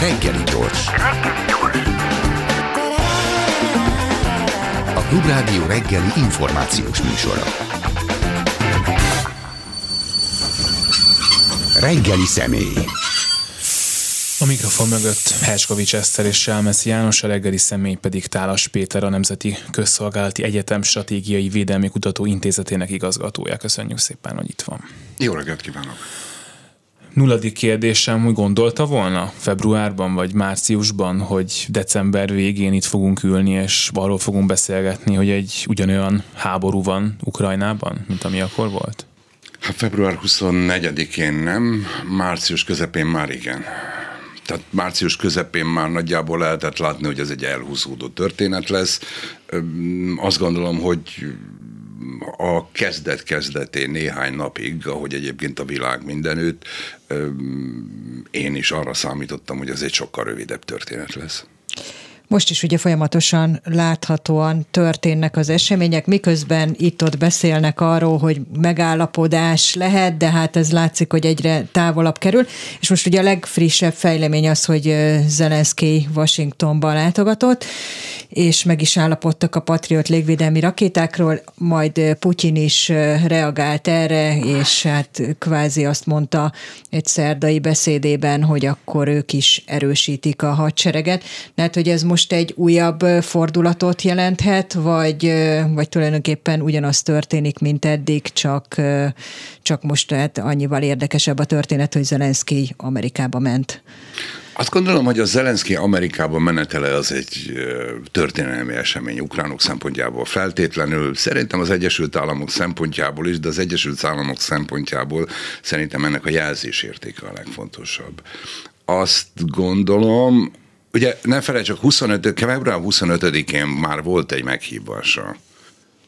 Reggeli gyors. A Klubrádió reggeli információs műsora. Reggeli személy. A mikrofon mögött Herskovics Eszter és Sálmesz János, a reggeli személy pedig Tálas Péter, a Nemzeti Közszolgálati Egyetem Stratégiai Védelmi Kutató Intézetének igazgatója. Köszönjük szépen, hogy itt van. Jó reggelt kívánok! Nulladik kérdésem, úgy gondolta volna februárban vagy márciusban, hogy december végén itt fogunk ülni, és arról fogunk beszélgetni, hogy egy ugyanolyan háború van Ukrajnában, mint ami akkor volt? Hát február 24-én nem, március közepén már igen. Tehát március közepén már nagyjából lehetett látni, hogy ez egy elhúzódó történet lesz. Azt gondolom, hogy a kezdet kezdetén néhány napig, ahogy egyébként a világ mindenütt, én is arra számítottam, hogy ez egy sokkal rövidebb történet lesz. Most is ugye folyamatosan láthatóan történnek az események, miközben itt-ott beszélnek arról, hogy megállapodás lehet, de hát ez látszik, hogy egyre távolabb kerül. És most ugye a legfrissebb fejlemény az, hogy Zelenszky Washingtonba látogatott, és meg is állapodtak a Patriot légvédelmi rakétákról, majd Putyin is reagált erre, és hát kvázi azt mondta egy szerdai beszédében, hogy akkor ők is erősítik a hadsereget. Tehát, hogy ez most egy újabb fordulatot jelenthet, vagy, vagy tulajdonképpen ugyanaz történik, mint eddig, csak, csak most tehát annyival érdekesebb a történet, hogy Zelenszky Amerikába ment. Azt gondolom, hogy a Zelenszky Amerikába menetele az egy történelmi esemény ukránok szempontjából feltétlenül. Szerintem az Egyesült Államok szempontjából is, de az Egyesült Államok szempontjából szerintem ennek a jelzésértéke a legfontosabb. Azt gondolom, ugye ne felejtsük, 25, február 25-én már volt egy meghívása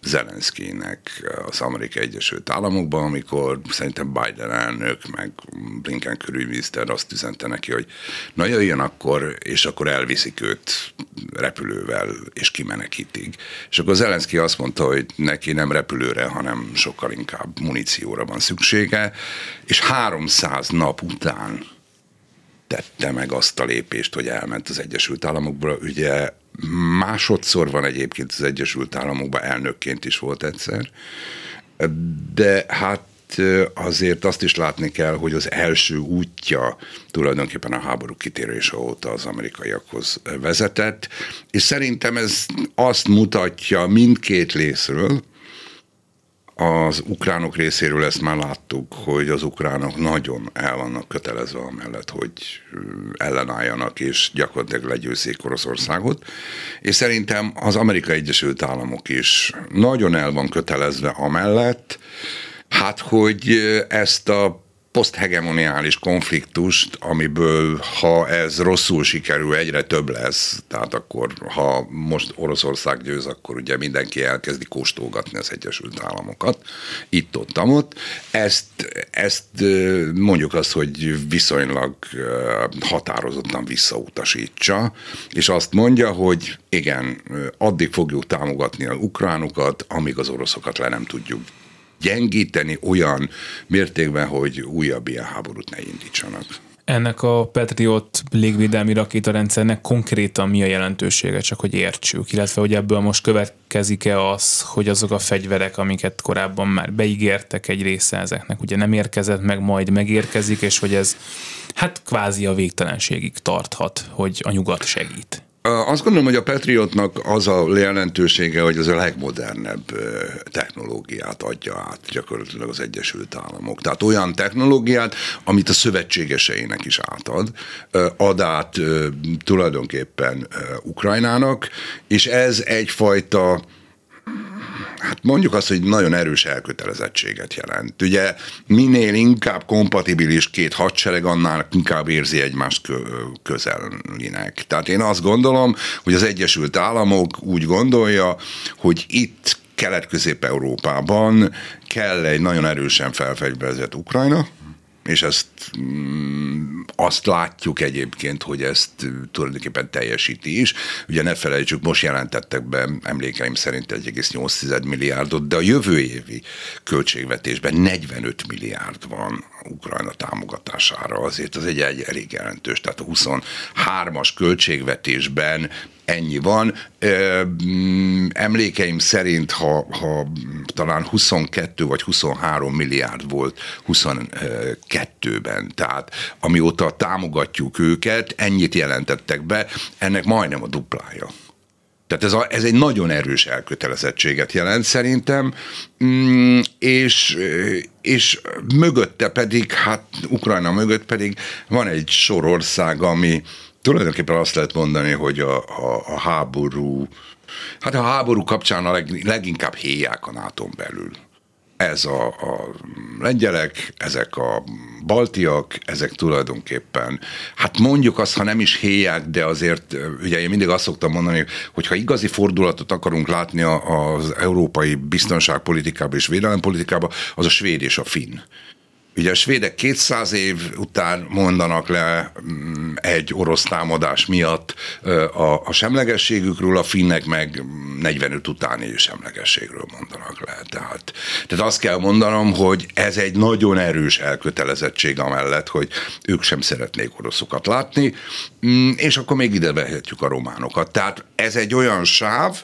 Zelenszkinek az Amerikai Egyesült Államokban, amikor szerintem Biden elnök, meg Blinken külügyminiszter azt üzente neki, hogy na jöjjön akkor, és akkor elviszik őt repülővel, és kimenekítik. És akkor Zelenszky azt mondta, hogy neki nem repülőre, hanem sokkal inkább munícióra van szüksége, és 300 nap után tette meg azt a lépést, hogy elment az Egyesült Államokba. Ugye másodszor van egyébként az Egyesült Államokban, elnökként is volt egyszer, de hát azért azt is látni kell, hogy az első útja tulajdonképpen a háború kitérése óta az amerikaiakhoz vezetett, és szerintem ez azt mutatja mindkét részről, az ukránok részéről ezt már láttuk, hogy az ukránok nagyon el vannak kötelezve amellett, hogy ellenálljanak és gyakorlatilag legyőzzék Oroszországot. És szerintem az Amerikai Egyesült Államok is nagyon el van kötelezve amellett, hát hogy ezt a poszthegemoniális konfliktust, amiből ha ez rosszul sikerül, egyre több lesz, tehát akkor ha most Oroszország győz, akkor ugye mindenki elkezdi kóstolgatni az Egyesült Államokat, itt-ott, ott. Ezt, ezt mondjuk azt, hogy viszonylag határozottan visszautasítsa, és azt mondja, hogy igen, addig fogjuk támogatni a ukránokat, amíg az oroszokat le nem tudjuk gyengíteni olyan mértékben, hogy újabb ilyen háborút ne indítsanak. Ennek a Patriot légvédelmi rakétarendszernek konkrétan mi a jelentősége, csak hogy értsük, illetve hogy ebből most következik-e az, hogy azok a fegyverek, amiket korábban már beígértek egy része ezeknek, ugye nem érkezett meg, majd megérkezik, és hogy ez hát kvázi a végtelenségig tarthat, hogy a nyugat segít. Azt gondolom, hogy a Patriotnak az a jelentősége, hogy az a legmodernebb technológiát adja át gyakorlatilag az Egyesült Államok. Tehát olyan technológiát, amit a szövetségeseinek is átad, ad át tulajdonképpen Ukrajnának, és ez egyfajta hát mondjuk azt, hogy nagyon erős elkötelezettséget jelent. Ugye minél inkább kompatibilis két hadsereg, annál inkább érzi egymást közelinek. Tehát én azt gondolom, hogy az Egyesült Államok úgy gondolja, hogy itt Kelet-Közép-Európában kell egy nagyon erősen felfegyverzett Ukrajna, és ezt mm, azt látjuk egyébként, hogy ezt tulajdonképpen teljesíti is. Ugye ne felejtsük, most jelentettek be emlékeim szerint 1,8 milliárdot, de a jövő évi költségvetésben 45 milliárd van Ukrajna támogatására, azért az egy, egy elég jelentős. Tehát a 23-as költségvetésben ennyi van. Mm, emlékeim szerint, ha, ha talán 22 vagy 23 milliárd volt 22-ben, tehát amióta támogatjuk őket, ennyit jelentettek be, ennek majdnem a duplája. Tehát ez, a, ez egy nagyon erős elkötelezettséget jelent szerintem, mm, és, és mögötte pedig, hát Ukrajna mögött pedig van egy sor ország, ami tulajdonképpen azt lehet mondani, hogy a, a, a háború, hát a háború kapcsán a leg, leginkább héják a nato belül ez a, a lengyelek, ezek a baltiak, ezek tulajdonképpen, hát mondjuk azt, ha nem is héják, de azért, ugye én mindig azt szoktam mondani, hogy ha igazi fordulatot akarunk látni az európai biztonságpolitikába és védelempolitikába, az a svéd és a finn. Ugye a svédek 200 év után mondanak le mm, egy orosz támadás miatt a, a semlegességükről, a finnek meg 45 utáni semlegességről mondanak le. Tehát, tehát azt kell mondanom, hogy ez egy nagyon erős elkötelezettség amellett, hogy ők sem szeretnék oroszokat látni, mm, és akkor még ide vehetjük a románokat. Tehát ez egy olyan sáv,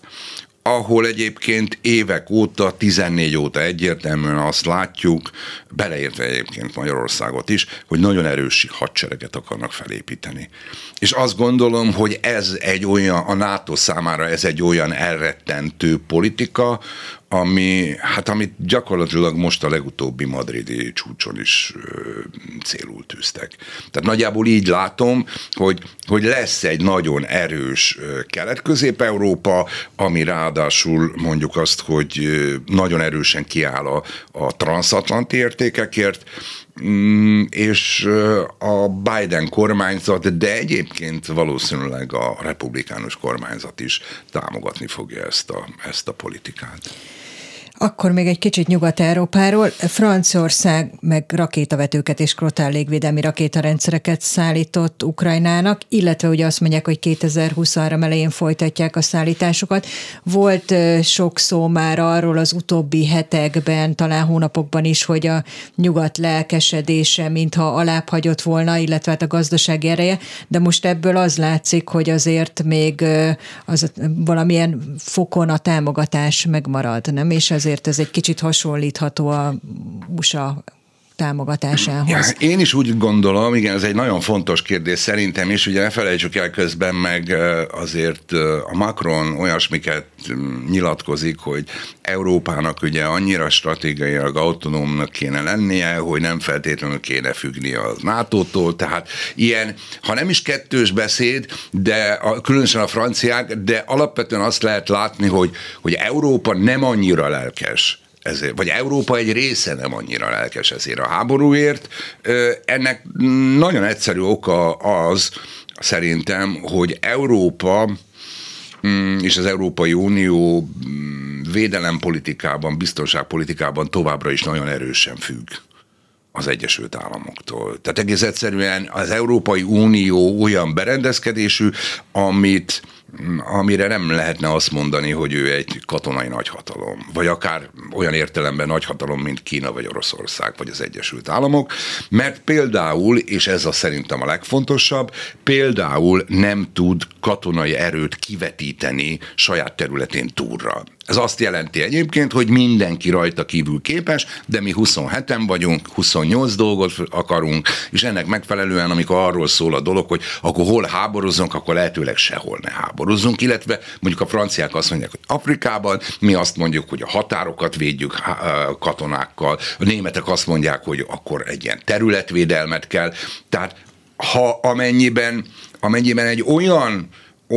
ahol egyébként évek óta, 14 óta egyértelműen azt látjuk, beleértve egyébként Magyarországot is, hogy nagyon erős hadsereget akarnak felépíteni. És azt gondolom, hogy ez egy olyan, a NATO számára ez egy olyan elrettentő politika, ami, hát amit gyakorlatilag most a legutóbbi madridi csúcson is ö, célul tűztek. Tehát nagyjából így látom, hogy, hogy lesz egy nagyon erős kelet-közép-európa, ami ráadásul mondjuk azt, hogy nagyon erősen kiáll a, a transatlanti értékekért, mm, és a Biden kormányzat, de egyébként valószínűleg a republikánus kormányzat is támogatni fogja ezt a, ezt a politikát. Akkor még egy kicsit Nyugat-Európáról. Franciaország meg rakétavetőket és krotál légvédelmi rakétarendszereket szállított Ukrajnának, illetve ugye azt mondják, hogy 2023 elején folytatják a szállításokat. Volt sok szó már arról az utóbbi hetekben, talán hónapokban is, hogy a nyugat lelkesedése mintha alább hagyott volna, illetve hát a gazdasági ereje, de most ebből az látszik, hogy azért még az valamilyen fokon a támogatás megmarad, nem? És azért azért ez egy kicsit hasonlítható a USA támogatásához. Én is úgy gondolom, igen, ez egy nagyon fontos kérdés szerintem is, ugye ne felejtsük el közben meg azért a Macron olyasmiket nyilatkozik, hogy Európának ugye annyira stratégiailag autonómnak kéne lennie, hogy nem feltétlenül kéne függni a NATO-tól, tehát ilyen, ha nem is kettős beszéd, de a, különösen a franciák, de alapvetően azt lehet látni, hogy, hogy Európa nem annyira lelkes ezért, vagy Európa egy része nem annyira lelkes ezért a háborúért. Ennek nagyon egyszerű oka az, szerintem, hogy Európa mm, és az Európai Unió mm, védelempolitikában, biztonságpolitikában továbbra is nagyon erősen függ az Egyesült Államoktól. Tehát egész egyszerűen az Európai Unió olyan berendezkedésű, amit amire nem lehetne azt mondani, hogy ő egy katonai nagyhatalom, vagy akár olyan értelemben nagyhatalom, mint Kína, vagy Oroszország, vagy az Egyesült Államok, mert például, és ez a szerintem a legfontosabb, például nem tud katonai erőt kivetíteni saját területén túlra. Ez azt jelenti egyébként, hogy mindenki rajta kívül képes, de mi 27-en vagyunk, 28 dolgot akarunk, és ennek megfelelően, amikor arról szól a dolog, hogy akkor hol háborúzzunk, akkor lehetőleg sehol ne háborúzzunk, illetve mondjuk a franciák azt mondják, hogy Afrikában, mi azt mondjuk, hogy a határokat védjük katonákkal, a németek azt mondják, hogy akkor egy ilyen területvédelmet kell. Tehát ha amennyiben, amennyiben egy olyan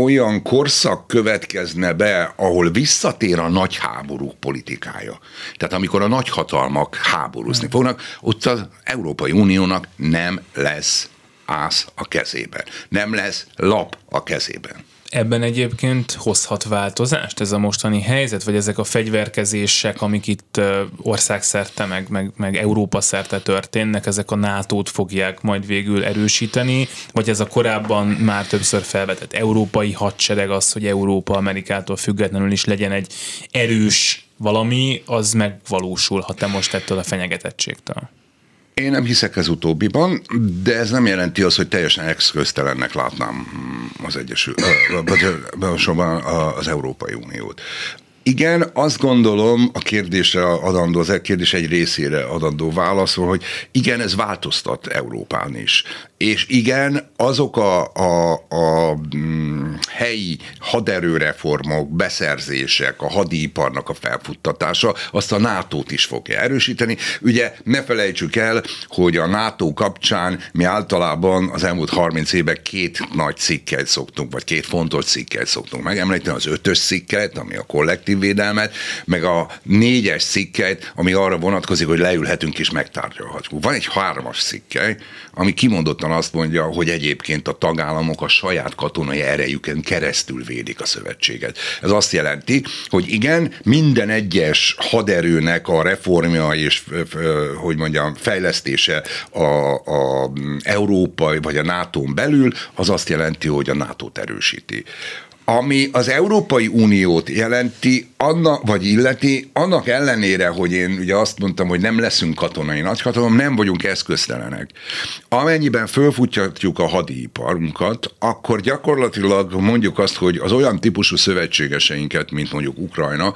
olyan korszak következne be, ahol visszatér a nagy háborúk politikája. Tehát amikor a nagyhatalmak háborúzni fognak, ott az Európai Uniónak nem lesz ász a kezében. Nem lesz lap a kezében. Ebben egyébként hozhat változást ez a mostani helyzet, vagy ezek a fegyverkezések, amik itt országszerte, meg, meg, meg Európa szerte történnek, ezek a NATO-t fogják majd végül erősíteni, vagy ez a korábban már többször felvetett európai hadsereg az, hogy Európa Amerikától függetlenül is legyen egy erős valami, az megvalósulhat-e most ettől a fenyegetettségtől? Én nem hiszek ez utóbbiban, de ez nem jelenti azt, hogy teljesen exköztelennek látnám az Egyesült, az Európai Uniót. Igen, azt gondolom a kérdésre adandó, az kérdés egy részére adandó válaszol, hogy igen, ez változtat Európán is. És igen, azok a, a, a mm, helyi haderőreformok, beszerzések, a hadiparnak a felfuttatása, azt a NATO-t is fogja erősíteni. Ugye ne felejtsük el, hogy a NATO kapcsán mi általában az elmúlt 30 évek két nagy cikket szoktunk, vagy két fontos cikket szoktunk megemlíteni, az ötös cikket, ami a kollektív védelmet, meg a négyes cikket, ami arra vonatkozik, hogy leülhetünk és megtárgyalhatjuk. Van egy hármas cikkely, ami kimondottan azt mondja, hogy egyébként a tagállamok a saját katonai erejüken keresztül védik a szövetséget. Ez azt jelenti, hogy igen, minden egyes haderőnek a reformja és, hogy mondjam, fejlesztése a, a európai vagy a NATO-n belül, az azt jelenti, hogy a NATO-t erősíti ami az Európai Uniót jelenti, annak, vagy illeti, annak ellenére, hogy én ugye azt mondtam, hogy nem leszünk katonai nagyhatalom, nem vagyunk eszköztelenek. Amennyiben fölfutjatjuk a hadiiparunkat, akkor gyakorlatilag mondjuk azt, hogy az olyan típusú szövetségeseinket, mint mondjuk Ukrajna,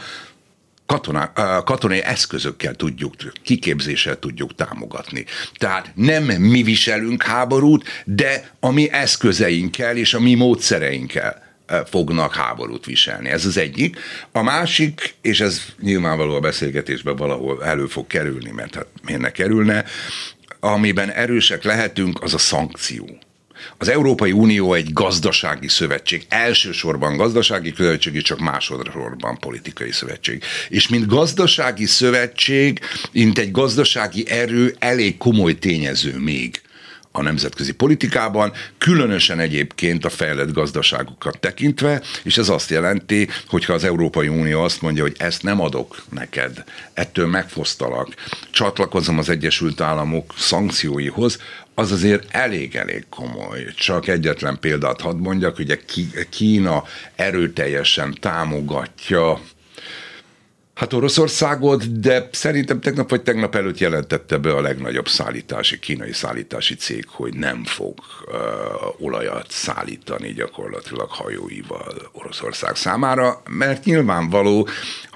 katona, katonai eszközökkel tudjuk, kiképzéssel tudjuk támogatni. Tehát nem mi viselünk háborút, de a mi eszközeinkkel és a mi módszereinkkel fognak háborút viselni. Ez az egyik. A másik, és ez nyilvánvaló a beszélgetésben valahol elő fog kerülni, mert hát miért ne kerülne, amiben erősek lehetünk, az a szankció. Az Európai Unió egy gazdasági szövetség, elsősorban gazdasági szövetség, és csak másodszorban politikai szövetség. És mint gazdasági szövetség, mint egy gazdasági erő elég komoly tényező még a nemzetközi politikában, különösen egyébként a fejlett gazdaságokat tekintve, és ez azt jelenti, hogyha az Európai Unió azt mondja, hogy ezt nem adok neked, ettől megfosztalak, csatlakozom az Egyesült Államok szankcióihoz, az azért elég-elég komoly. Csak egyetlen példát hadd mondjak, hogy Kína erőteljesen támogatja Hát Oroszországot, de szerintem tegnap vagy tegnap előtt jelentette be a legnagyobb szállítási, kínai szállítási cég, hogy nem fog uh, olajat szállítani gyakorlatilag hajóival Oroszország számára, mert nyilvánvaló,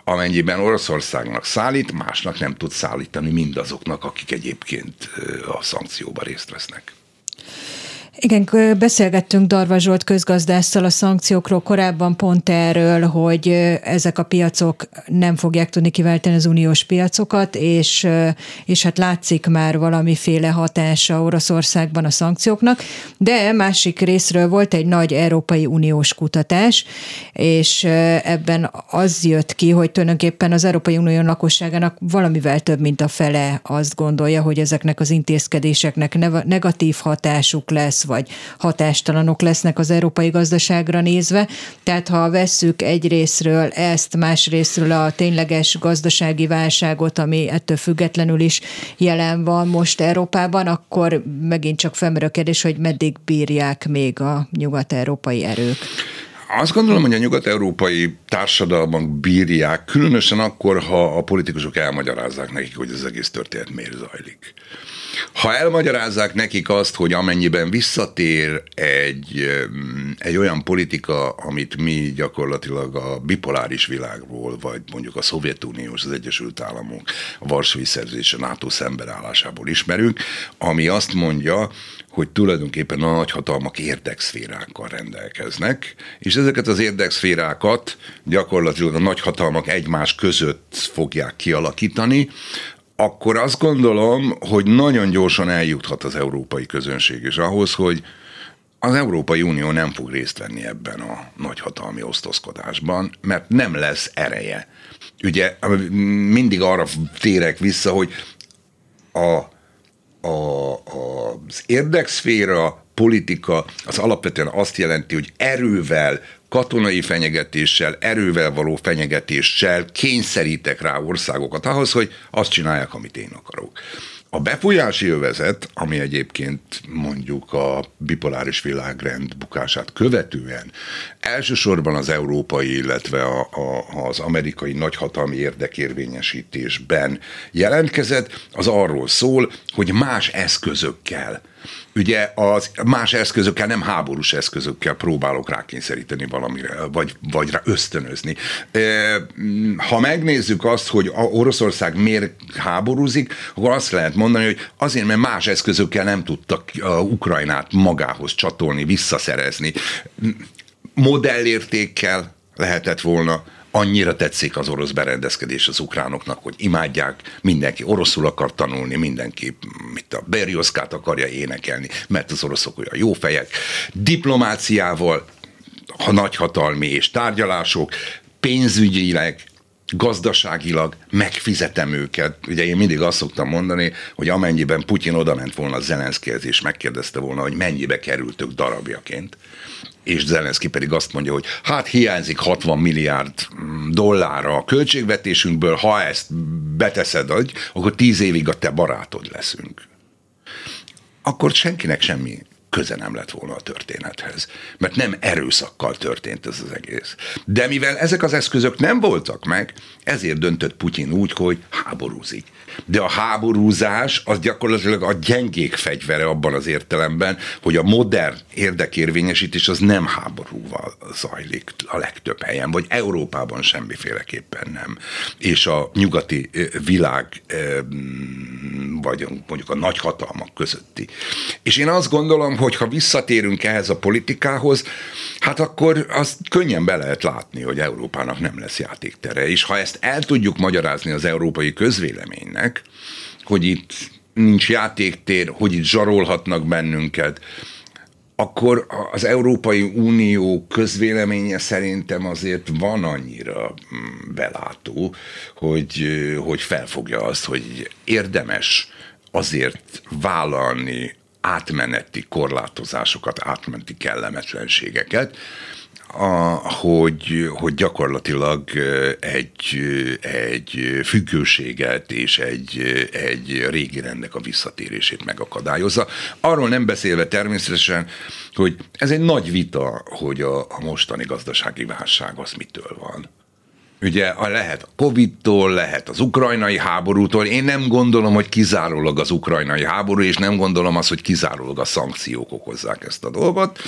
amennyiben Oroszországnak szállít, másnak nem tud szállítani mindazoknak, akik egyébként a szankcióban részt vesznek. Igen, beszélgettünk Darva Zsolt közgazdásszal a szankciókról korábban pont erről, hogy ezek a piacok nem fogják tudni kiváltani az uniós piacokat, és, és hát látszik már valamiféle hatása Oroszországban a szankcióknak, de másik részről volt egy nagy Európai Uniós kutatás, és ebben az jött ki, hogy tulajdonképpen az Európai Unió lakosságának valamivel több, mint a fele azt gondolja, hogy ezeknek az intézkedéseknek negatív hatásuk lesz, vagy hatástalanok lesznek az európai gazdaságra nézve. Tehát ha vesszük egy részről ezt, más részről a tényleges gazdasági válságot, ami ettől függetlenül is jelen van most Európában, akkor megint csak felmerül a kérdés, hogy meddig bírják még a nyugat-európai erők. Azt gondolom, hogy a nyugat-európai társadalmak bírják, különösen akkor, ha a politikusok elmagyarázzák nekik, hogy az egész történet miért zajlik. Ha elmagyarázzák nekik azt, hogy amennyiben visszatér egy, egy olyan politika, amit mi gyakorlatilag a bipoláris világból, vagy mondjuk a Szovjetunió és az Egyesült Államok, a Varsói Szerzés, a NATO szembenállásából ismerünk, ami azt mondja, hogy tulajdonképpen a nagyhatalmak érdekszférákkal rendelkeznek, és ezeket az érdekszférákat gyakorlatilag a nagyhatalmak egymás között fogják kialakítani, akkor azt gondolom, hogy nagyon gyorsan eljuthat az európai közönség is ahhoz, hogy az Európai Unió nem fog részt venni ebben a nagyhatalmi osztozkodásban, mert nem lesz ereje. Ugye mindig arra térek vissza, hogy a, a, az érdekszféra politika az alapvetően azt jelenti, hogy erővel katonai fenyegetéssel, erővel való fenyegetéssel kényszerítek rá országokat ahhoz, hogy azt csinálják, amit én akarok. A befolyási övezet, ami egyébként mondjuk a bipoláris világrend bukását követően elsősorban az európai, illetve a, a, az amerikai nagyhatalmi érdekérvényesítésben jelentkezett, az arról szól, hogy más eszközökkel ugye az más eszközökkel, nem háborús eszközökkel próbálok rákényszeríteni valamire, vagy, vagy rá ösztönözni. Ha megnézzük azt, hogy Oroszország miért háborúzik, akkor azt lehet mondani, hogy azért, mert más eszközökkel nem tudtak Ukrajnát magához csatolni, visszaszerezni. Modellértékkel lehetett volna annyira tetszik az orosz berendezkedés az ukránoknak, hogy imádják, mindenki oroszul akar tanulni, mindenki mit a Berioszkát akarja énekelni, mert az oroszok olyan jó fejek. Diplomáciával, ha nagyhatalmi és tárgyalások, pénzügyileg, gazdaságilag megfizetem őket. Ugye én mindig azt szoktam mondani, hogy amennyiben Putyin odament volna Zelenszkihez és megkérdezte volna, hogy mennyibe kerültök darabjaként, és Zelenszky pedig azt mondja, hogy hát hiányzik 60 milliárd dollárra a költségvetésünkből, ha ezt beteszed, akkor 10 évig a te barátod leszünk. Akkor senkinek semmi köze nem lett volna a történethez. Mert nem erőszakkal történt ez az egész. De mivel ezek az eszközök nem voltak meg, ezért döntött Putyin úgy, hogy háborúzik. De a háborúzás az gyakorlatilag a gyengék fegyvere abban az értelemben, hogy a modern érdekérvényesítés az nem háborúval zajlik a legtöbb helyen, vagy Európában semmiféleképpen nem. És a nyugati világ, vagy mondjuk a nagyhatalmak közötti. És én azt gondolom, hogy ha visszatérünk ehhez a politikához, hát akkor azt könnyen be lehet látni, hogy Európának nem lesz játéktere. És ha ezt el tudjuk magyarázni az európai közvéleménynek, hogy itt nincs játéktér, hogy itt zsarolhatnak bennünket, akkor az Európai Unió közvéleménye szerintem azért van annyira mm, belátó, hogy, hogy felfogja azt, hogy érdemes azért vállalni átmeneti korlátozásokat, átmeneti kellemetlenségeket, a, hogy, hogy gyakorlatilag egy, egy függőséget és egy, egy régi rendnek a visszatérését megakadályozza. Arról nem beszélve természetesen, hogy ez egy nagy vita, hogy a, a mostani gazdasági válság az mitől van. Ugye lehet a Covid-tól, lehet az ukrajnai háborútól. Én nem gondolom, hogy kizárólag az ukrajnai háború, és nem gondolom azt, hogy kizárólag a szankciók okozzák ezt a dolgot.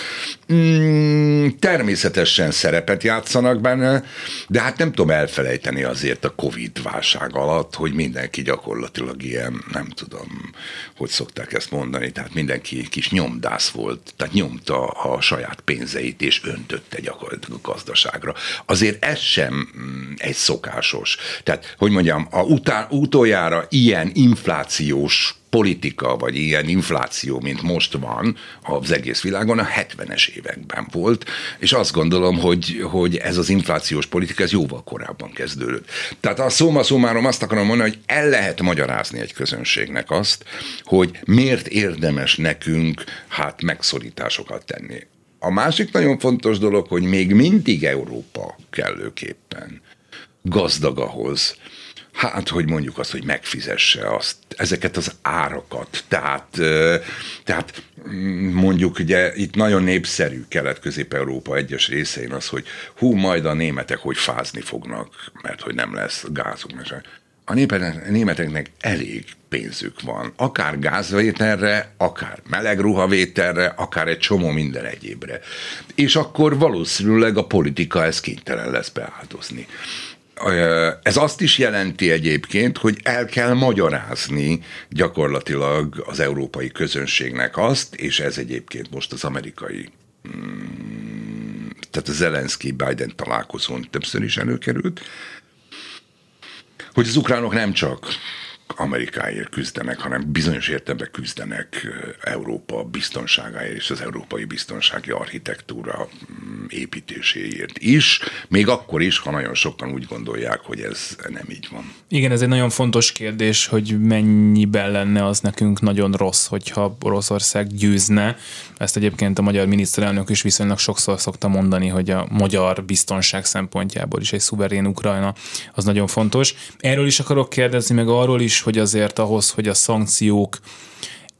Mm, természetesen szerepet játszanak benne, de hát nem tudom elfelejteni azért a Covid válság alatt, hogy mindenki gyakorlatilag ilyen, nem tudom, hogy szokták ezt mondani, tehát mindenki kis nyomdász volt, tehát nyomta a saját pénzeit, és öntötte gyakorlatilag a gazdaságra. Azért ez sem mm, egy szokásos. Tehát, hogy mondjam, a után, utoljára ilyen inflációs politika, vagy ilyen infláció, mint most van az egész világon, a 70-es években volt, és azt gondolom, hogy, hogy ez az inflációs politika, ez jóval korábban kezdődött. Tehát a szóma szómárom azt akarom mondani, hogy el lehet magyarázni egy közönségnek azt, hogy miért érdemes nekünk hát megszorításokat tenni. A másik nagyon fontos dolog, hogy még mindig Európa kellőképpen gazdag ahhoz, hát, hogy mondjuk azt, hogy megfizesse azt, ezeket az árakat. Tehát, tehát mm, mondjuk ugye itt nagyon népszerű Kelet-Közép-Európa egyes részein az, hogy hú, majd a németek hogy fázni fognak, mert hogy nem lesz gázuk. A németeknek elég pénzük van, akár gázvételre, akár meleg ruhavételre, akár egy csomó minden egyébre. És akkor valószínűleg a politika ezt kénytelen lesz beáldozni. Ez azt is jelenti egyébként, hogy el kell magyarázni gyakorlatilag az európai közönségnek azt, és ez egyébként most az amerikai mm, tehát a Zelenszky-Biden találkozón többször is előkerült, hogy az ukránok nem csak Amerikáért küzdenek, hanem bizonyos értelemben küzdenek Európa biztonságáért és az európai biztonsági architektúra építéséért is, még akkor is, ha nagyon sokan úgy gondolják, hogy ez nem így van. Igen, ez egy nagyon fontos kérdés, hogy mennyiben lenne az nekünk nagyon rossz, hogyha Oroszország győzne. Ezt egyébként a magyar miniszterelnök is viszonylag sokszor szokta mondani, hogy a magyar biztonság szempontjából is egy szuverén Ukrajna az nagyon fontos. Erről is akarok kérdezni, meg arról is, hogy azért ahhoz, hogy a szankciók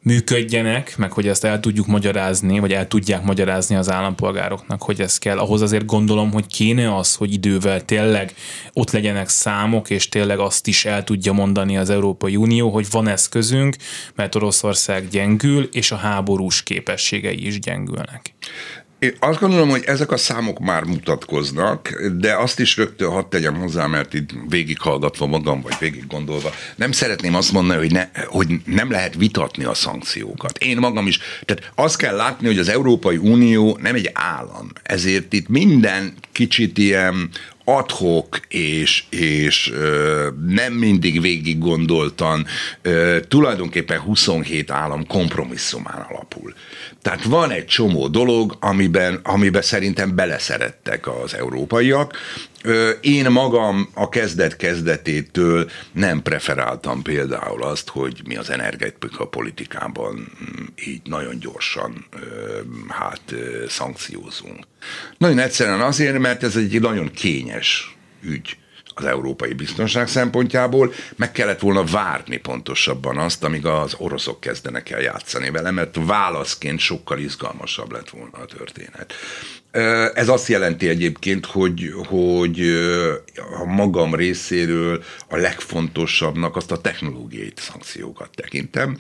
működjenek, meg hogy ezt el tudjuk magyarázni, vagy el tudják magyarázni az állampolgároknak, hogy ez kell. Ahhoz azért gondolom, hogy kéne az, hogy idővel tényleg ott legyenek számok, és tényleg azt is el tudja mondani az Európai Unió, hogy van eszközünk, mert Oroszország gyengül, és a háborús képességei is gyengülnek. Én azt gondolom, hogy ezek a számok már mutatkoznak, de azt is rögtön hadd tegyem hozzá, mert itt végighallgatva magam, vagy végig gondolva, nem szeretném azt mondani, hogy, ne, hogy nem lehet vitatni a szankciókat. Én magam is. Tehát azt kell látni, hogy az Európai Unió nem egy állam. Ezért itt minden kicsit ilyen adhok és, és ö, nem mindig végig gondoltan ö, tulajdonképpen 27 állam kompromisszumán alapul. Tehát van egy csomó dolog, amiben, amiben szerintem beleszerettek az európaiak. Én magam a kezdet kezdetétől nem preferáltam például azt, hogy mi az energetika politikában mm, így nagyon gyorsan hát szankciózunk. Nagyon egyszerűen azért, mert ez egy nagyon kényes ügy az európai biztonság szempontjából, meg kellett volna várni pontosabban azt, amíg az oroszok kezdenek el játszani vele, mert válaszként sokkal izgalmasabb lett volna a történet. Ez azt jelenti egyébként, hogy, hogy a magam részéről a legfontosabbnak azt a technológiai szankciókat tekintem.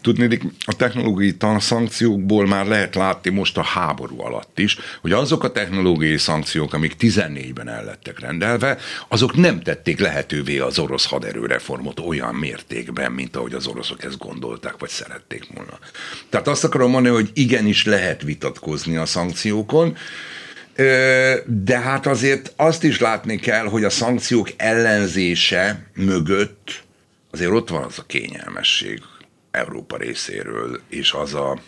Tudni, a technológiai szankciókból már lehet látni most a háború alatt is, hogy azok a technológiai szankciók, amik 14-ben el lettek rendelve, azok nem tették lehetővé az orosz haderőreformot olyan mértékben, mint ahogy az oroszok ezt gondolták, vagy szerették volna. Tehát azt akarom mondani, hogy igenis lehet vitatkozni a szankciókon, de hát azért azt is látni kell, hogy a szankciók ellenzése mögött azért ott van az a kényelmesség Európa részéről, és az a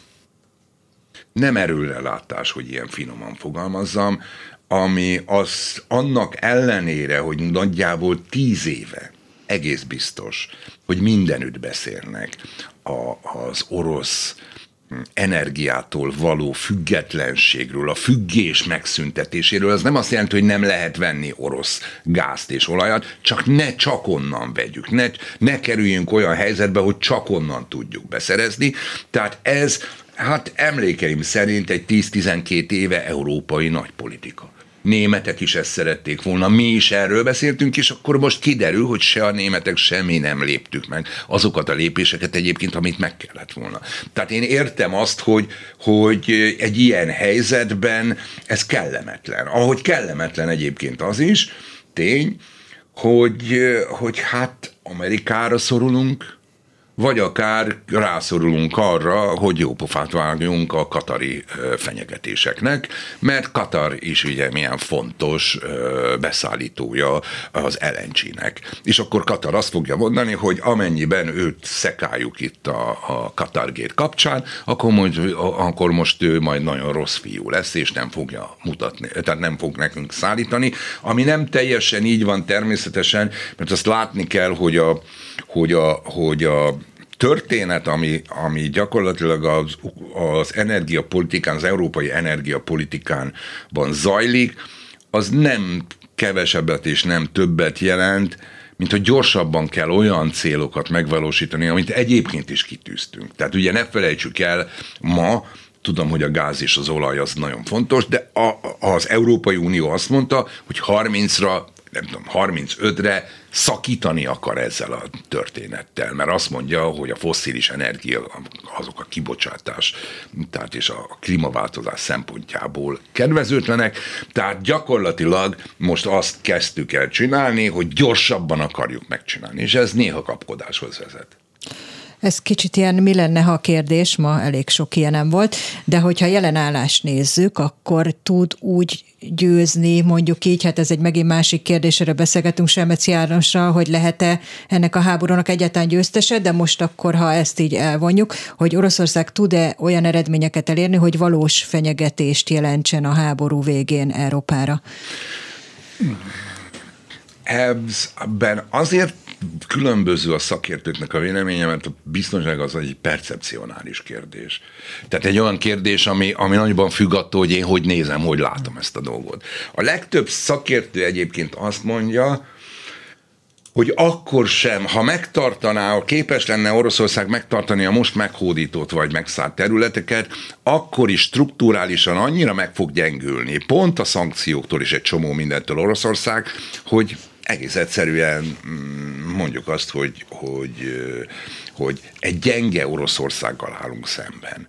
nem erőrelátás, hogy ilyen finoman fogalmazzam, ami az annak ellenére, hogy nagyjából tíz éve egész biztos, hogy mindenütt beszélnek a, az orosz energiától való függetlenségről, a függés megszüntetéséről, az nem azt jelenti, hogy nem lehet venni orosz gázt és olajat, csak ne csak onnan vegyük, ne, ne kerüljünk olyan helyzetbe, hogy csak onnan tudjuk beszerezni. Tehát ez, hát emlékeim szerint egy 10-12 éve európai nagypolitika németek is ezt szerették volna, mi is erről beszéltünk, és akkor most kiderül, hogy se a németek, semmi nem léptük meg azokat a lépéseket egyébként, amit meg kellett volna. Tehát én értem azt, hogy, hogy egy ilyen helyzetben ez kellemetlen. Ahogy kellemetlen egyébként az is, tény, hogy, hogy hát Amerikára szorulunk, vagy akár rászorulunk arra, hogy jó pofát vágjunk a katari fenyegetéseknek, mert Katar is ugye milyen fontos beszállítója az LNG-nek. És akkor Katar azt fogja mondani, hogy amennyiben őt szekáljuk itt a, a Katargét kapcsán, akkor, majd, akkor most ő majd nagyon rossz fiú lesz, és nem fogja mutatni, tehát nem fog nekünk szállítani, ami nem teljesen így van természetesen, mert azt látni kell, hogy a, hogy a, hogy a történet, ami, ami gyakorlatilag az, az energiapolitikán, az európai energiapolitikánban zajlik, az nem kevesebbet és nem többet jelent, mint hogy gyorsabban kell olyan célokat megvalósítani, amit egyébként is kitűztünk. Tehát ugye ne felejtsük el ma, tudom, hogy a gáz és az olaj az nagyon fontos, de a, az Európai Unió azt mondta, hogy 30-ra nem tudom, 35-re szakítani akar ezzel a történettel, mert azt mondja, hogy a fosszilis energia, azok a kibocsátás, tehát és a klímaváltozás szempontjából kedvezőtlenek, tehát gyakorlatilag most azt kezdtük el csinálni, hogy gyorsabban akarjuk megcsinálni, és ez néha kapkodáshoz vezet. Ez kicsit ilyen mi lenne, ha a kérdés, ma elég sok ilyen nem volt, de hogyha jelen állást nézzük, akkor tud úgy győzni, mondjuk így, hát ez egy megint másik kérdésre beszélgetünk Selmeci Jánosra, hogy lehet-e ennek a háborúnak egyáltalán győztese, de most akkor, ha ezt így elvonjuk, hogy Oroszország tud-e olyan eredményeket elérni, hogy valós fenyegetést jelentsen a háború végén Európára? Ebben azért különböző a szakértőknek a véleménye, mert a biztonság az egy percepcionális kérdés. Tehát egy olyan kérdés, ami, ami nagyban függ attól, hogy én hogy nézem, hogy látom ezt a dolgot. A legtöbb szakértő egyébként azt mondja, hogy akkor sem, ha megtartaná, ha képes lenne Oroszország megtartani a most meghódított vagy megszállt területeket, akkor is strukturálisan annyira meg fog gyengülni, pont a szankcióktól is egy csomó mindentől Oroszország, hogy egész egyszerűen mm, mondjuk azt, hogy, hogy, hogy egy gyenge Oroszországgal állunk szemben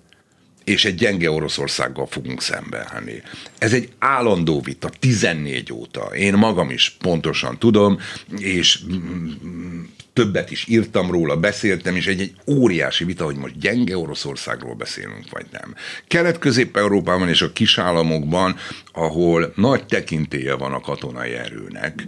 és egy gyenge Oroszországgal fogunk szembeállni. Ez egy állandó vita, 14 óta. Én magam is pontosan tudom, és mm, többet is írtam róla, beszéltem, és egy, egy óriási vita, hogy most gyenge Oroszországról beszélünk, vagy nem. Kelet-Közép-Európában és a kisállamokban, ahol nagy tekintélye van a katonai erőnek,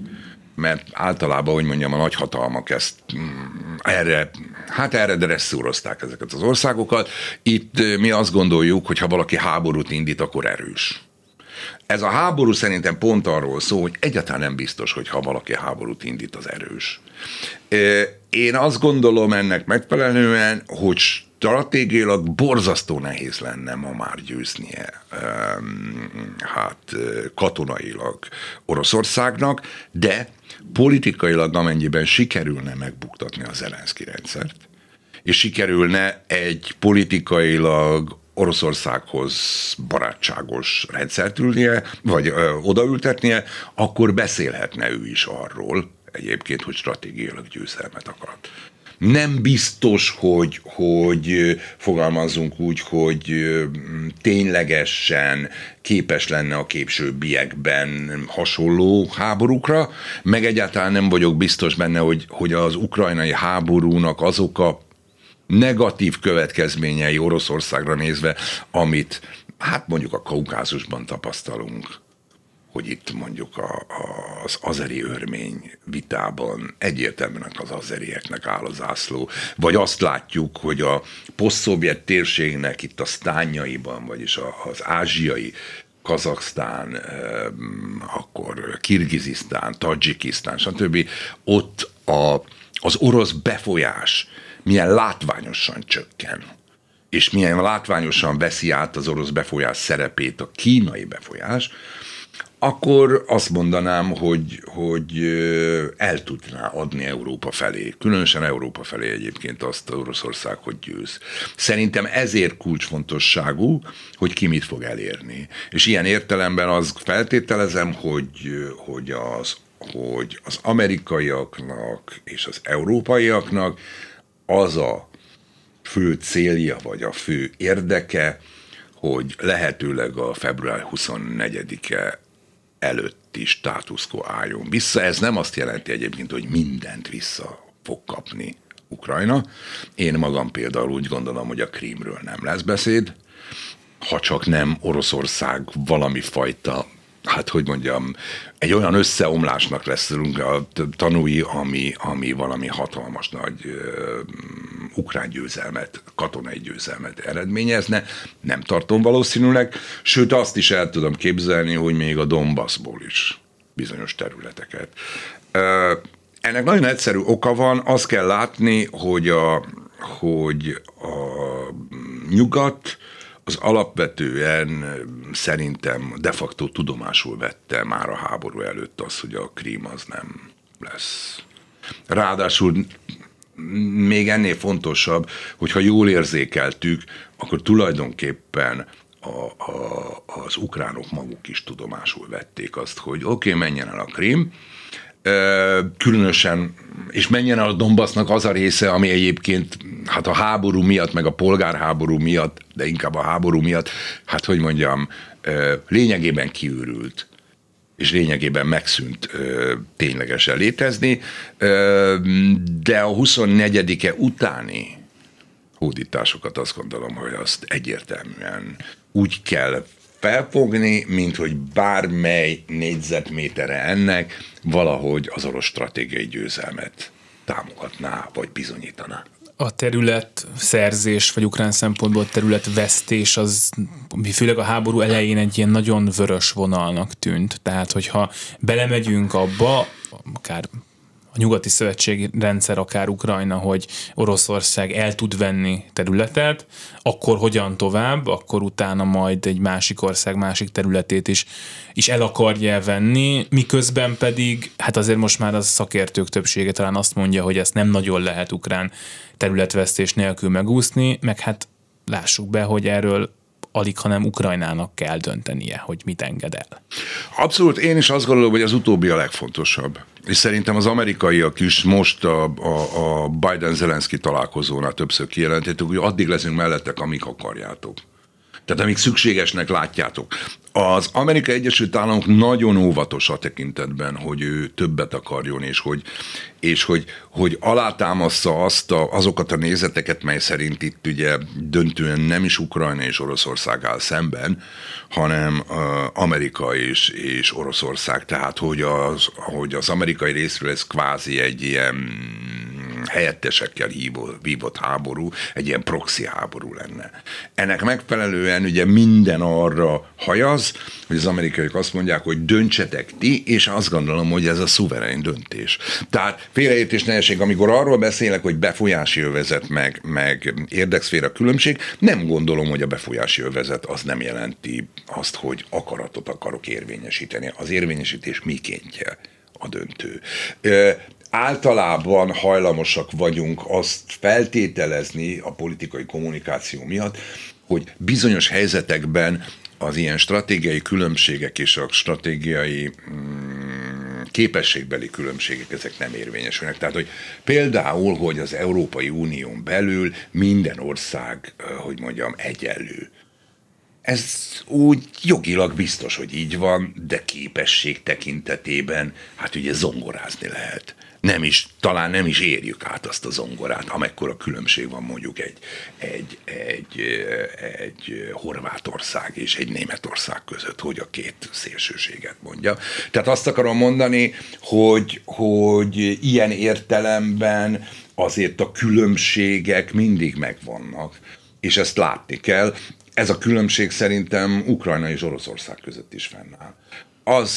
mert általában, hogy mondjam, a nagyhatalmak ezt mm, erre, hát erre dresszúrozták ezeket az országokat. Itt mi azt gondoljuk, hogy ha valaki háborút indít, akkor erős. Ez a háború szerintem pont arról szól, hogy egyáltalán nem biztos, hogy ha valaki háborút indít, az erős. Én azt gondolom ennek megfelelően, hogy stratégiailag borzasztó nehéz lenne ma már győznie hát katonailag Oroszországnak, de politikailag amennyiben sikerülne megbuktatni a Zelenszky rendszert, és sikerülne egy politikailag Oroszországhoz barátságos rendszert ülnie, vagy ö, odaültetnie, akkor beszélhetne ő is arról, egyébként, hogy stratégiailag győzelmet akar nem biztos, hogy, hogy fogalmazunk úgy, hogy ténylegesen képes lenne a későbbiekben hasonló háborúkra, meg egyáltalán nem vagyok biztos benne, hogy, hogy az ukrajnai háborúnak azok a negatív következményei Oroszországra nézve, amit hát mondjuk a Kaukázusban tapasztalunk, hogy itt mondjuk a, a, az azeri örmény vitában egyértelműen az azerieknek áll az ászló, vagy azt látjuk, hogy a posztszovjet térségnek itt a sztányaiban, vagyis az ázsiai Kazaksztán, akkor Kirgizisztán, Tadzsikisztán, stb. Ott a, az orosz befolyás milyen látványosan csökken és milyen látványosan veszi át az orosz befolyás szerepét a kínai befolyás, akkor azt mondanám, hogy, hogy el tudná adni Európa felé, különösen Európa felé egyébként azt Oroszország, hogy győz. Szerintem ezért kulcsfontosságú, hogy ki mit fog elérni. És ilyen értelemben az feltételezem, hogy, hogy, az, hogy az amerikaiaknak és az európaiaknak az a fő célja, vagy a fő érdeke, hogy lehetőleg a február 24-e előtti státuszko álljon vissza. Ez nem azt jelenti egyébként, hogy mindent vissza fog kapni Ukrajna. Én magam például úgy gondolom, hogy a Krímről nem lesz beszéd, ha csak nem Oroszország valami fajta hát hogy mondjam, egy olyan összeomlásnak leszünk a tanúi, ami, ami valami hatalmas nagy uh, ukrán győzelmet, katonai győzelmet eredményezne. Nem tartom valószínűleg, sőt azt is el tudom képzelni, hogy még a Donbassból is bizonyos területeket. Uh, ennek nagyon egyszerű oka van, azt kell látni, hogy a, hogy a nyugat az alapvetően szerintem de facto tudomásul vette már a háború előtt az, hogy a krím az nem lesz. Ráadásul még ennél fontosabb, hogyha jól érzékeltük, akkor tulajdonképpen a, a, az ukránok maguk is tudomásul vették azt, hogy oké, okay, menjen el a krím, különösen, és menjen el a Donbassnak az a része, ami egyébként hát a háború miatt, meg a polgárháború miatt, de inkább a háború miatt, hát hogy mondjam, lényegében kiürült és lényegében megszűnt ö, ténylegesen létezni, de a 24-e utáni hódításokat azt gondolom, hogy azt egyértelműen úgy kell felfogni, mint hogy bármely négyzetmétere ennek valahogy az orosz stratégiai győzelmet támogatná, vagy bizonyítaná a terület szerzés, vagy ukrán szempontból terület vesztés, az főleg a háború elején egy ilyen nagyon vörös vonalnak tűnt. Tehát, hogyha belemegyünk abba, akár a nyugati szövetségi rendszer, akár Ukrajna, hogy Oroszország el tud venni területet, akkor hogyan tovább, akkor utána majd egy másik ország másik területét is, is el akarja venni, miközben pedig, hát azért most már a szakértők többsége talán azt mondja, hogy ezt nem nagyon lehet ukrán területvesztés nélkül megúszni, meg hát lássuk be, hogy erről alig, hanem Ukrajnának kell döntenie, hogy mit enged el. Abszolút, én is azt gondolom, hogy az utóbbi a legfontosabb. És szerintem az amerikaiak is most a, a, a Biden-Zelenszky találkozónál többször kijelentették, hogy addig leszünk mellettek, amik akarjátok. Tehát amíg szükségesnek látjátok. Az Amerikai Egyesült Államok nagyon óvatos a tekintetben, hogy ő többet akarjon, és hogy, és hogy, hogy alátámaszza azt a, azokat a nézeteket, mely szerint itt ugye döntően nem is Ukrajna és Oroszország áll szemben, hanem Amerika és, és Oroszország. Tehát, hogy az, hogy az amerikai részről ez kvázi egy ilyen helyettesekkel vívott háború, egy ilyen proxy háború lenne. Ennek megfelelően ugye minden arra hajaz, hogy az amerikaiak azt mondják, hogy döntsetek ti, és azt gondolom, hogy ez a szuverén döntés. Tehát félreértés nehézség, amikor arról beszélek, hogy befolyási övezet meg, meg érdekszféra különbség, nem gondolom, hogy a befolyási övezet az nem jelenti azt, hogy akaratot akarok érvényesíteni. Az érvényesítés mikéntje a döntő általában hajlamosak vagyunk azt feltételezni a politikai kommunikáció miatt, hogy bizonyos helyzetekben az ilyen stratégiai különbségek és a stratégiai mm, képességbeli különbségek ezek nem érvényesülnek. Tehát, hogy például, hogy az Európai Unión belül minden ország, hogy mondjam, egyenlő. Ez úgy jogilag biztos, hogy így van, de képesség tekintetében, hát ugye zongorázni lehet nem is, talán nem is érjük át azt a zongorát, amekkora különbség van mondjuk egy, egy, egy, egy Horvátország és egy Németország között, hogy a két szélsőséget mondja. Tehát azt akarom mondani, hogy, hogy ilyen értelemben azért a különbségek mindig megvannak, és ezt látni kell. Ez a különbség szerintem Ukrajna és Oroszország között is fennáll. Az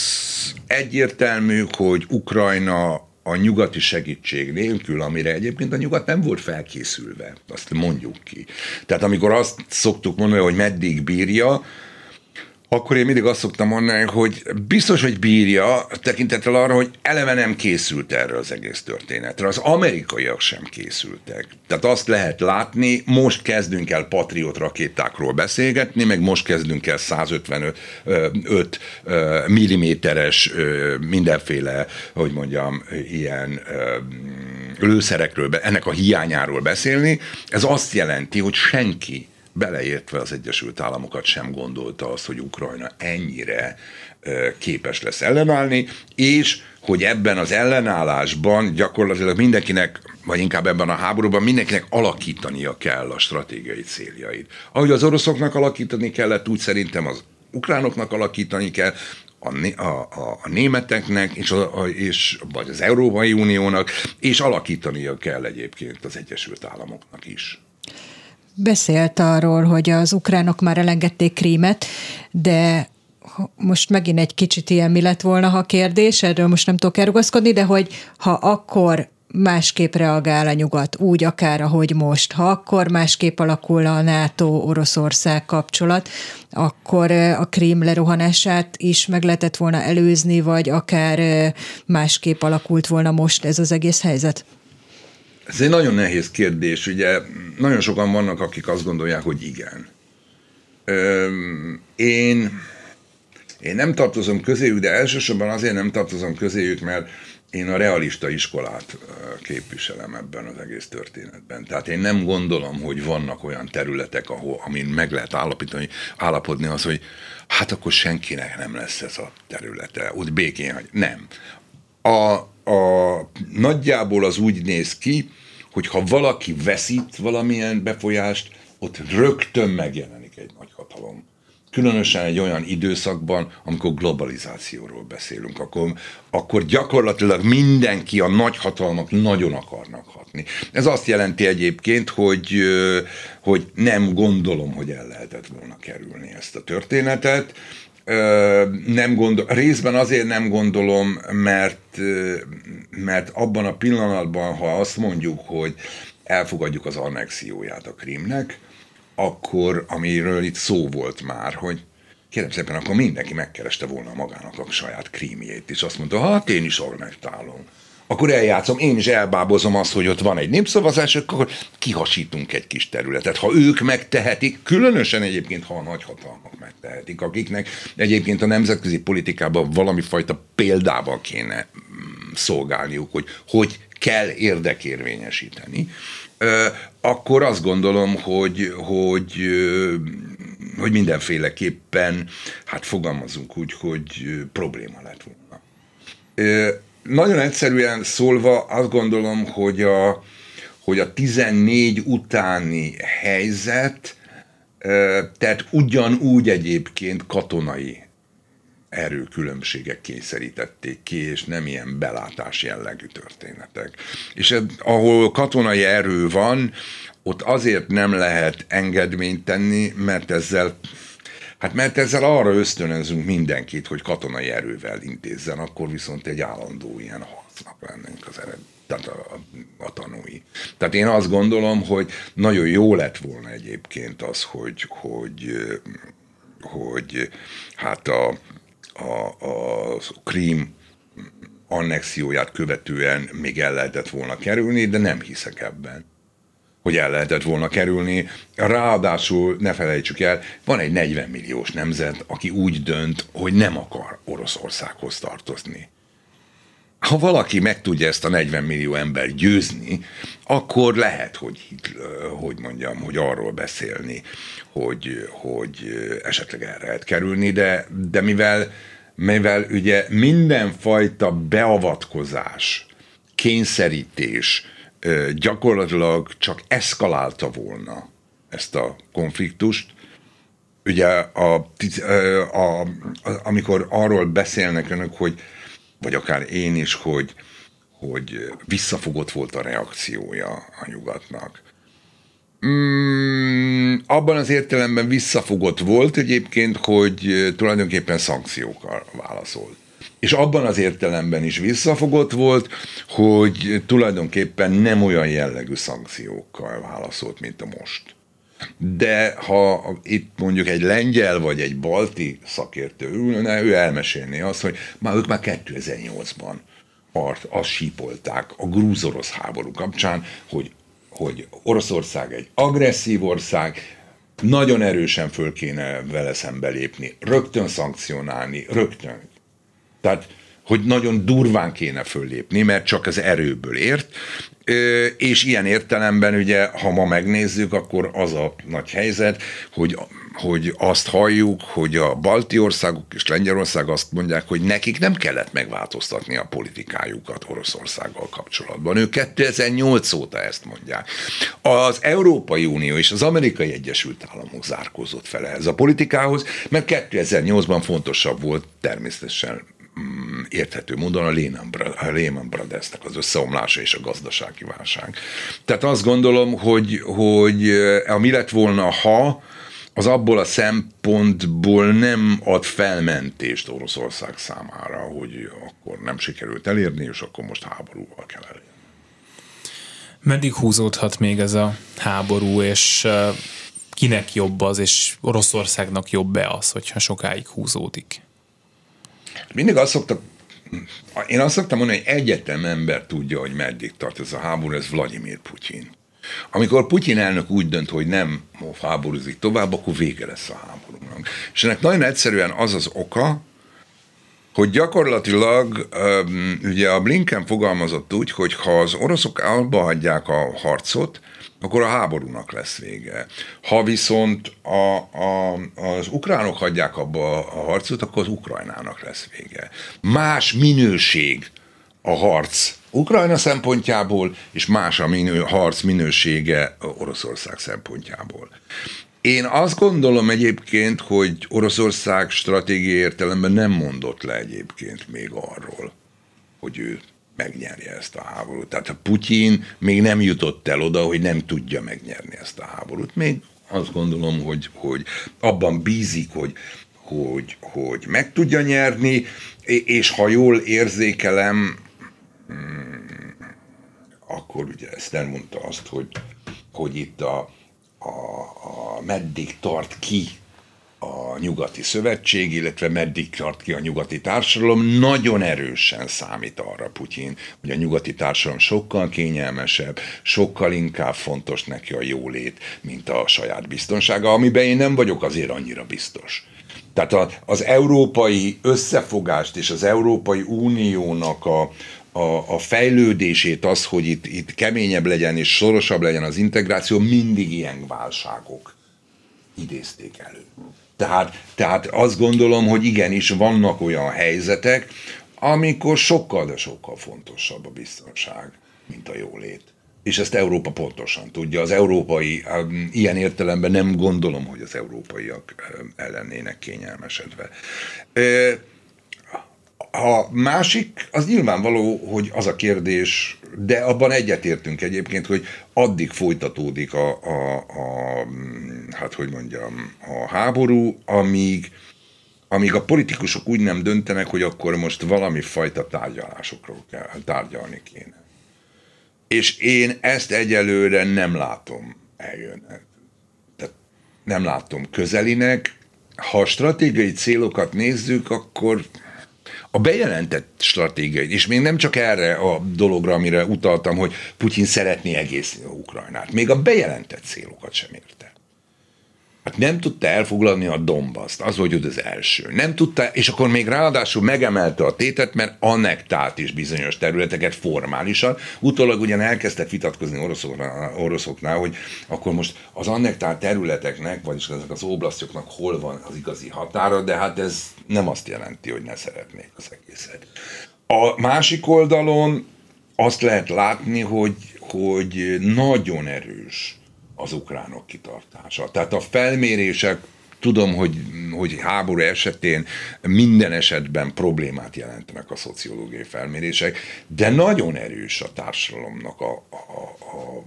egyértelmű, hogy Ukrajna a nyugati segítség nélkül, amire egyébként a nyugat nem volt felkészülve, azt mondjuk ki. Tehát amikor azt szoktuk mondani, hogy meddig bírja, akkor én mindig azt szoktam mondani, hogy biztos, hogy bírja, tekintettel arra, hogy eleve nem készült erre az egész történetre. Az amerikaiak sem készültek. Tehát azt lehet látni, most kezdünk el Patriot rakétákról beszélgetni, meg most kezdünk el 155 milliméteres mindenféle, hogy mondjam, ilyen lőszerekről, ennek a hiányáról beszélni. Ez azt jelenti, hogy senki beleértve az Egyesült Államokat sem gondolta azt, hogy Ukrajna ennyire képes lesz ellenállni, és hogy ebben az ellenállásban gyakorlatilag mindenkinek, vagy inkább ebben a háborúban mindenkinek alakítania kell a stratégiai céljait. Ahogy az oroszoknak alakítani kellett, úgy szerintem az ukránoknak alakítani kell, a, a, a németeknek, és, a, a, és, vagy az Európai Uniónak, és alakítania kell egyébként az Egyesült Államoknak is. Beszélt arról, hogy az ukránok már elengedték Krímet, de most megint egy kicsit ilyen mi lett volna, ha kérdés, erről most nem tudok elrugaszkodni, de hogy ha akkor másképp reagál a nyugat, úgy akár, ahogy most. Ha akkor másképp alakul a NATO-Oroszország kapcsolat, akkor a krím lerohanását is meg lehetett volna előzni, vagy akár másképp alakult volna most ez az egész helyzet? Ez egy nagyon nehéz kérdés. Ugye nagyon sokan vannak, akik azt gondolják, hogy igen. én, én nem tartozom közéjük, de elsősorban azért nem tartozom közéjük, mert én a realista iskolát képviselem ebben az egész történetben. Tehát én nem gondolom, hogy vannak olyan területek, ahol, amin meg lehet állapítani, állapodni az, hogy hát akkor senkinek nem lesz ez a területe, ott békén hagy. Nem. A, a, nagyjából az úgy néz ki, hogy ha valaki veszít valamilyen befolyást, ott rögtön megjelenik egy nagy hatalom. Különösen egy olyan időszakban, amikor globalizációról beszélünk, akkor, akkor gyakorlatilag mindenki, a nagyhatalmak nagyon akarnak hatni. Ez azt jelenti egyébként, hogy, hogy nem gondolom, hogy el lehetett volna kerülni ezt a történetet. Nem gondol, részben azért nem gondolom, mert, mert abban a pillanatban, ha azt mondjuk, hogy elfogadjuk az annexióját a Krimnek, akkor, amiről itt szó volt már, hogy kérem szépen, akkor mindenki megkereste volna magának a saját krímjét, és azt mondta, hát én is annektálom. Akkor eljátszom, én is elbábozom azt, hogy ott van egy népszavazás, akkor kihasítunk egy kis területet. Ha ők megtehetik, különösen egyébként, ha a nagyhatalmak megtehetik, akiknek egyébként a nemzetközi politikában valami fajta példával kéne mm, szolgálniuk, hogy hogy kell érdekérvényesíteni, akkor azt gondolom, hogy, hogy, hogy mindenféleképpen, hát fogalmazunk úgy, hogy probléma lett volna. Nagyon egyszerűen szólva azt gondolom, hogy a, hogy a 14 utáni helyzet, tehát ugyanúgy egyébként katonai erőkülönbségek kényszerítették ki, és nem ilyen belátás jellegű történetek. És ahol katonai erő van, ott azért nem lehet engedményt tenni, mert ezzel Hát mert ezzel arra ösztönözünk mindenkit, hogy katonai erővel intézzen, akkor viszont egy állandó ilyen harcnak lennénk az ered, tehát a, a tanúi. Tehát én azt gondolom, hogy nagyon jó lett volna egyébként az, hogy, hogy, hogy hát a, a, a Krím annexióját követően még el lehetett volna kerülni, de nem hiszek ebben hogy el lehetett volna kerülni. Ráadásul ne felejtsük el, van egy 40 milliós nemzet, aki úgy dönt, hogy nem akar Oroszországhoz tartozni. Ha valaki meg tudja ezt a 40 millió ember győzni, akkor lehet, hogy, hogy mondjam, hogy arról beszélni, hogy, hogy esetleg el lehet kerülni, de, de mivel, mivel ugye mindenfajta beavatkozás, kényszerítés, gyakorlatilag csak eszkalálta volna ezt a konfliktust. Ugye a, a, a, amikor arról beszélnek önök, hogy, vagy akár én is, hogy, hogy visszafogott volt a reakciója a nyugatnak. Mm, abban az értelemben visszafogott volt egyébként, hogy tulajdonképpen szankciókkal válaszolt és abban az értelemben is visszafogott volt, hogy tulajdonképpen nem olyan jellegű szankciókkal válaszolt, mint a most. De ha itt mondjuk egy lengyel vagy egy balti szakértő ülne, ő elmesélné azt, hogy már ők már 2008-ban azt sípolták a grúz-orosz háború kapcsán, hogy, hogy Oroszország egy agresszív ország, nagyon erősen föl kéne vele szembe lépni, rögtön szankcionálni, rögtön tehát, hogy nagyon durván kéne föllépni, mert csak az erőből ért, és ilyen értelemben ugye, ha ma megnézzük, akkor az a nagy helyzet, hogy, hogy azt halljuk, hogy a balti országok és Lengyelország azt mondják, hogy nekik nem kellett megváltoztatni a politikájukat Oroszországgal kapcsolatban. Ők 2008 óta ezt mondják. Az Európai Unió és az Amerikai Egyesült Államok zárkózott fel ehhez a politikához, mert 2008-ban fontosabb volt természetesen érthető módon a Lehman, a az összeomlása és a gazdasági válság. Tehát azt gondolom, hogy, hogy eh, mi lett volna, ha az abból a szempontból nem ad felmentést Oroszország számára, hogy akkor nem sikerült elérni, és akkor most háborúval kell elérni. Meddig húzódhat még ez a háború, és eh, kinek jobb az, és Oroszországnak jobb-e az, hogyha sokáig húzódik? Mindig azt szoktak én azt szoktam mondani, hogy egyetlen ember tudja, hogy meddig tart ez a háború, ez Vladimir Putyin. Amikor Putyin elnök úgy dönt, hogy nem háborúzik tovább, akkor vége lesz a háborúnak. És ennek nagyon egyszerűen az az oka, hogy gyakorlatilag ugye a Blinken fogalmazott úgy, hogy ha az oroszok abba hagyják a harcot, akkor a háborúnak lesz vége. Ha viszont a, a, az ukránok hagyják abba a harcot, akkor az Ukrajnának lesz vége. Más minőség a harc Ukrajna szempontjából, és más a minő, harc minősége Oroszország szempontjából. Én azt gondolom egyébként, hogy Oroszország stratégiai értelemben nem mondott le egyébként még arról, hogy ő megnyerje ezt a háborút. Tehát a Putyin még nem jutott el oda, hogy nem tudja megnyerni ezt a háborút. Még azt gondolom, hogy, hogy abban bízik, hogy, hogy, hogy meg tudja nyerni, és ha jól érzékelem, hmm, akkor ugye ezt nem mondta azt, hogy, hogy itt a, a, a meddig tart ki a nyugati szövetség, illetve meddig tart ki a nyugati társadalom, nagyon erősen számít arra Putyin, hogy a nyugati társadalom sokkal kényelmesebb, sokkal inkább fontos neki a jólét, mint a saját biztonsága, amiben én nem vagyok azért annyira biztos. Tehát az európai összefogást és az Európai Uniónak a, a, a fejlődését, az, hogy itt, itt keményebb legyen és szorosabb legyen az integráció, mindig ilyen válságok idézték elő. Tehát, tehát azt gondolom, hogy igenis vannak olyan helyzetek, amikor sokkal, de sokkal fontosabb a biztonság, mint a jólét. És ezt Európa pontosan tudja. Az európai, ilyen értelemben nem gondolom, hogy az európaiak ellennének kényelmesedve. A másik, az nyilvánvaló, hogy az a kérdés, de abban egyetértünk egyébként, hogy addig folytatódik a, a, a hát hogy mondjam, a háború, amíg, amíg a politikusok úgy nem döntenek, hogy akkor most valami fajta tárgyalásokról kell, tárgyalni kéne. És én ezt egyelőre nem látom eljönni. Tehát nem látom közelinek. Ha stratégiai célokat nézzük, akkor a bejelentett stratégiai, és még nem csak erre a dologra, amire utaltam, hogy Putyin szeretné egész Ukrajnát, még a bejelentett célokat sem érte. Hát nem tudta elfoglalni a Dombaszt, az volt az első. Nem tudta, és akkor még ráadásul megemelte a tétet, mert annektált is bizonyos területeket formálisan. Utólag ugyan elkezdtek vitatkozni oroszoknál, oroszoknál, hogy akkor most az annektált területeknek, vagyis ezek az oblasztjoknak hol van az igazi határa, de hát ez nem azt jelenti, hogy ne szeretnék az egészet. A másik oldalon azt lehet látni, hogy, hogy nagyon erős az ukránok kitartása. Tehát a felmérések tudom, hogy, hogy háború esetén minden esetben problémát jelentenek a szociológiai felmérések, de nagyon erős a társadalomnak a, a, a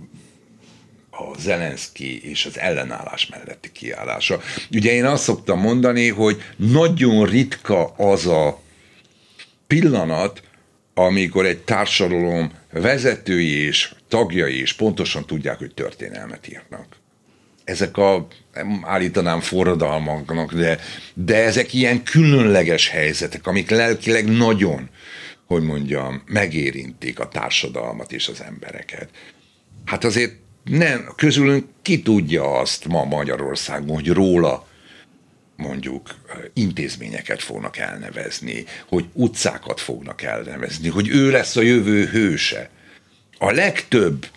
a Zelenszky és az ellenállás melletti kiállása. Ugye én azt szoktam mondani, hogy nagyon ritka az a pillanat, amikor egy társadalom vezetői és tagjai is pontosan tudják, hogy történelmet írnak. Ezek a, nem állítanám forradalmaknak, de, de ezek ilyen különleges helyzetek, amik lelkileg nagyon, hogy mondjam, megérintik a társadalmat és az embereket. Hát azért nem, közülünk ki tudja azt ma Magyarországon, hogy róla mondjuk intézményeket fognak elnevezni, hogy utcákat fognak elnevezni, hogy ő lesz a jövő hőse. A legtöbb,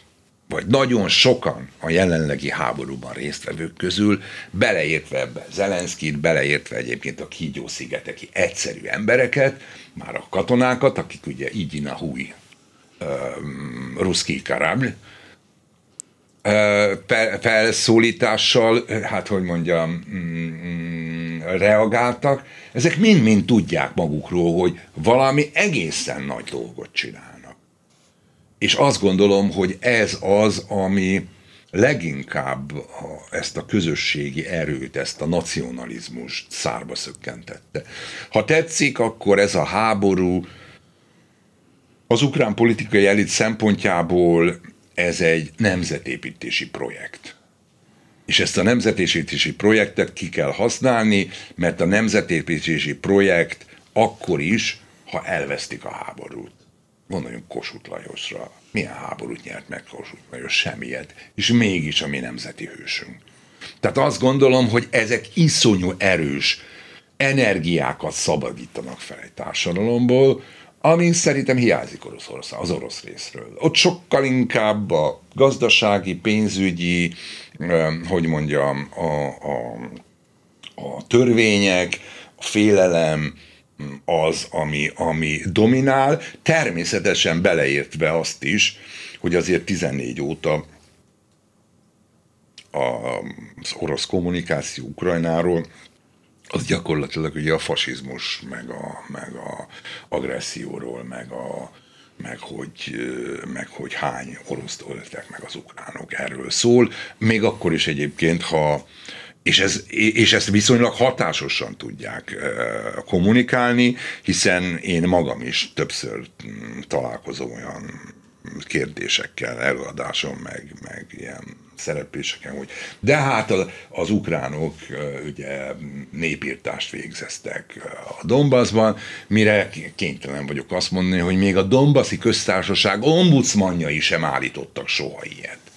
vagy nagyon sokan a jelenlegi háborúban résztvevők közül, beleértve ebbe Zelenszkit, beleértve egyébként a kígyó-szigeteki egyszerű embereket, már a katonákat, akik ugye így a húj, ruszki karabl, felszólítással, hát hogy mondjam, mm, reagáltak, ezek mind-mind tudják magukról, hogy valami egészen nagy dolgot csinálnak. És azt gondolom, hogy ez az, ami leginkább ezt a közösségi erőt, ezt a nacionalizmust szárba szökkentette. Ha tetszik, akkor ez a háború az ukrán politikai elit szempontjából ez egy nemzetépítési projekt. És ezt a nemzetépítési projektet ki kell használni, mert a nemzetépítési projekt akkor is, ha elvesztik a háborút. Gondoljunk Kossuth Lajosra. Milyen háborút nyert meg Kossuth Lajos? Semmilyet. És mégis a mi nemzeti hősünk. Tehát azt gondolom, hogy ezek iszonyú erős energiákat szabadítanak fel egy társadalomból, ami szerintem hiányzik Oroszország, az orosz részről. Ott sokkal inkább a gazdasági, pénzügyi, hogy mondjam, a, a, a törvények, a félelem, az, ami, ami dominál, természetesen beleértve azt is, hogy azért 14 óta az orosz kommunikáció Ukrajnáról az gyakorlatilag ugye a fasizmus, meg a, meg a agresszióról, meg a, meg hogy, meg hogy hány orosz öltek meg az ukránok, erről szól. Még akkor is egyébként, ha és, ez, és ezt viszonylag hatásosan tudják kommunikálni, hiszen én magam is többször mm, találkozom olyan kérdésekkel, előadáson, meg, meg ilyen szerepléseken, hogy de hát az ukránok ugye népírtást végzeztek a Donbassban, mire kénytelen vagyok azt mondani, hogy még a Donbassi köztársaság ombudsmanjai sem állítottak soha ilyet.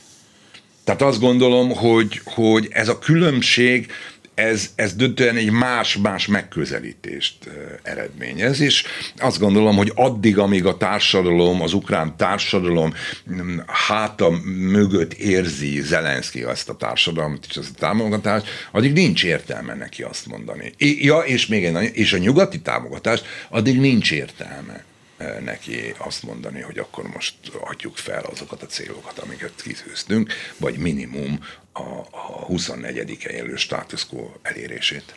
Tehát azt gondolom, hogy, hogy ez a különbség ez, ez döntően egy más-más megközelítést eredményez, és azt gondolom, hogy addig, amíg a társadalom, az ukrán társadalom mm, háta mögött érzi Zelenszky ezt a társadalmat és ezt a támogatást, addig nincs értelme neki azt mondani. Ja, és még egy, és a nyugati támogatást, addig nincs értelme neki azt mondani, hogy akkor most adjuk fel azokat a célokat, amiket kitűztünk, vagy minimum a, a 24-e élő status quo elérését.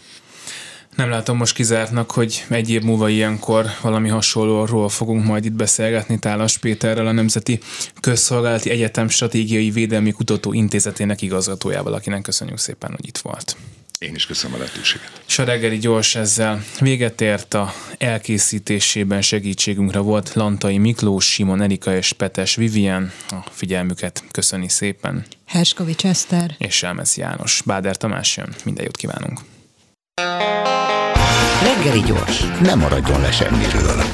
Nem látom most kizártnak, hogy egy év múlva ilyenkor valami hasonlóról fogunk majd itt beszélgetni Tálas Péterrel, a Nemzeti Közszolgálati Egyetem Stratégiai Védelmi Kutató Intézetének igazgatójával, akinek köszönjük szépen, hogy itt volt. Én is köszönöm a lehetőséget. És a reggeli gyors ezzel véget ért a elkészítésében segítségünkre volt Lantai Miklós, Simon Erika és Petes Vivien. A figyelmüket köszöni szépen. Herskovics Eszter. És Selmesz János. Báder Tamás jön. Minden jót kívánunk. Reggeli gyors. Nem maradjon le semmiről.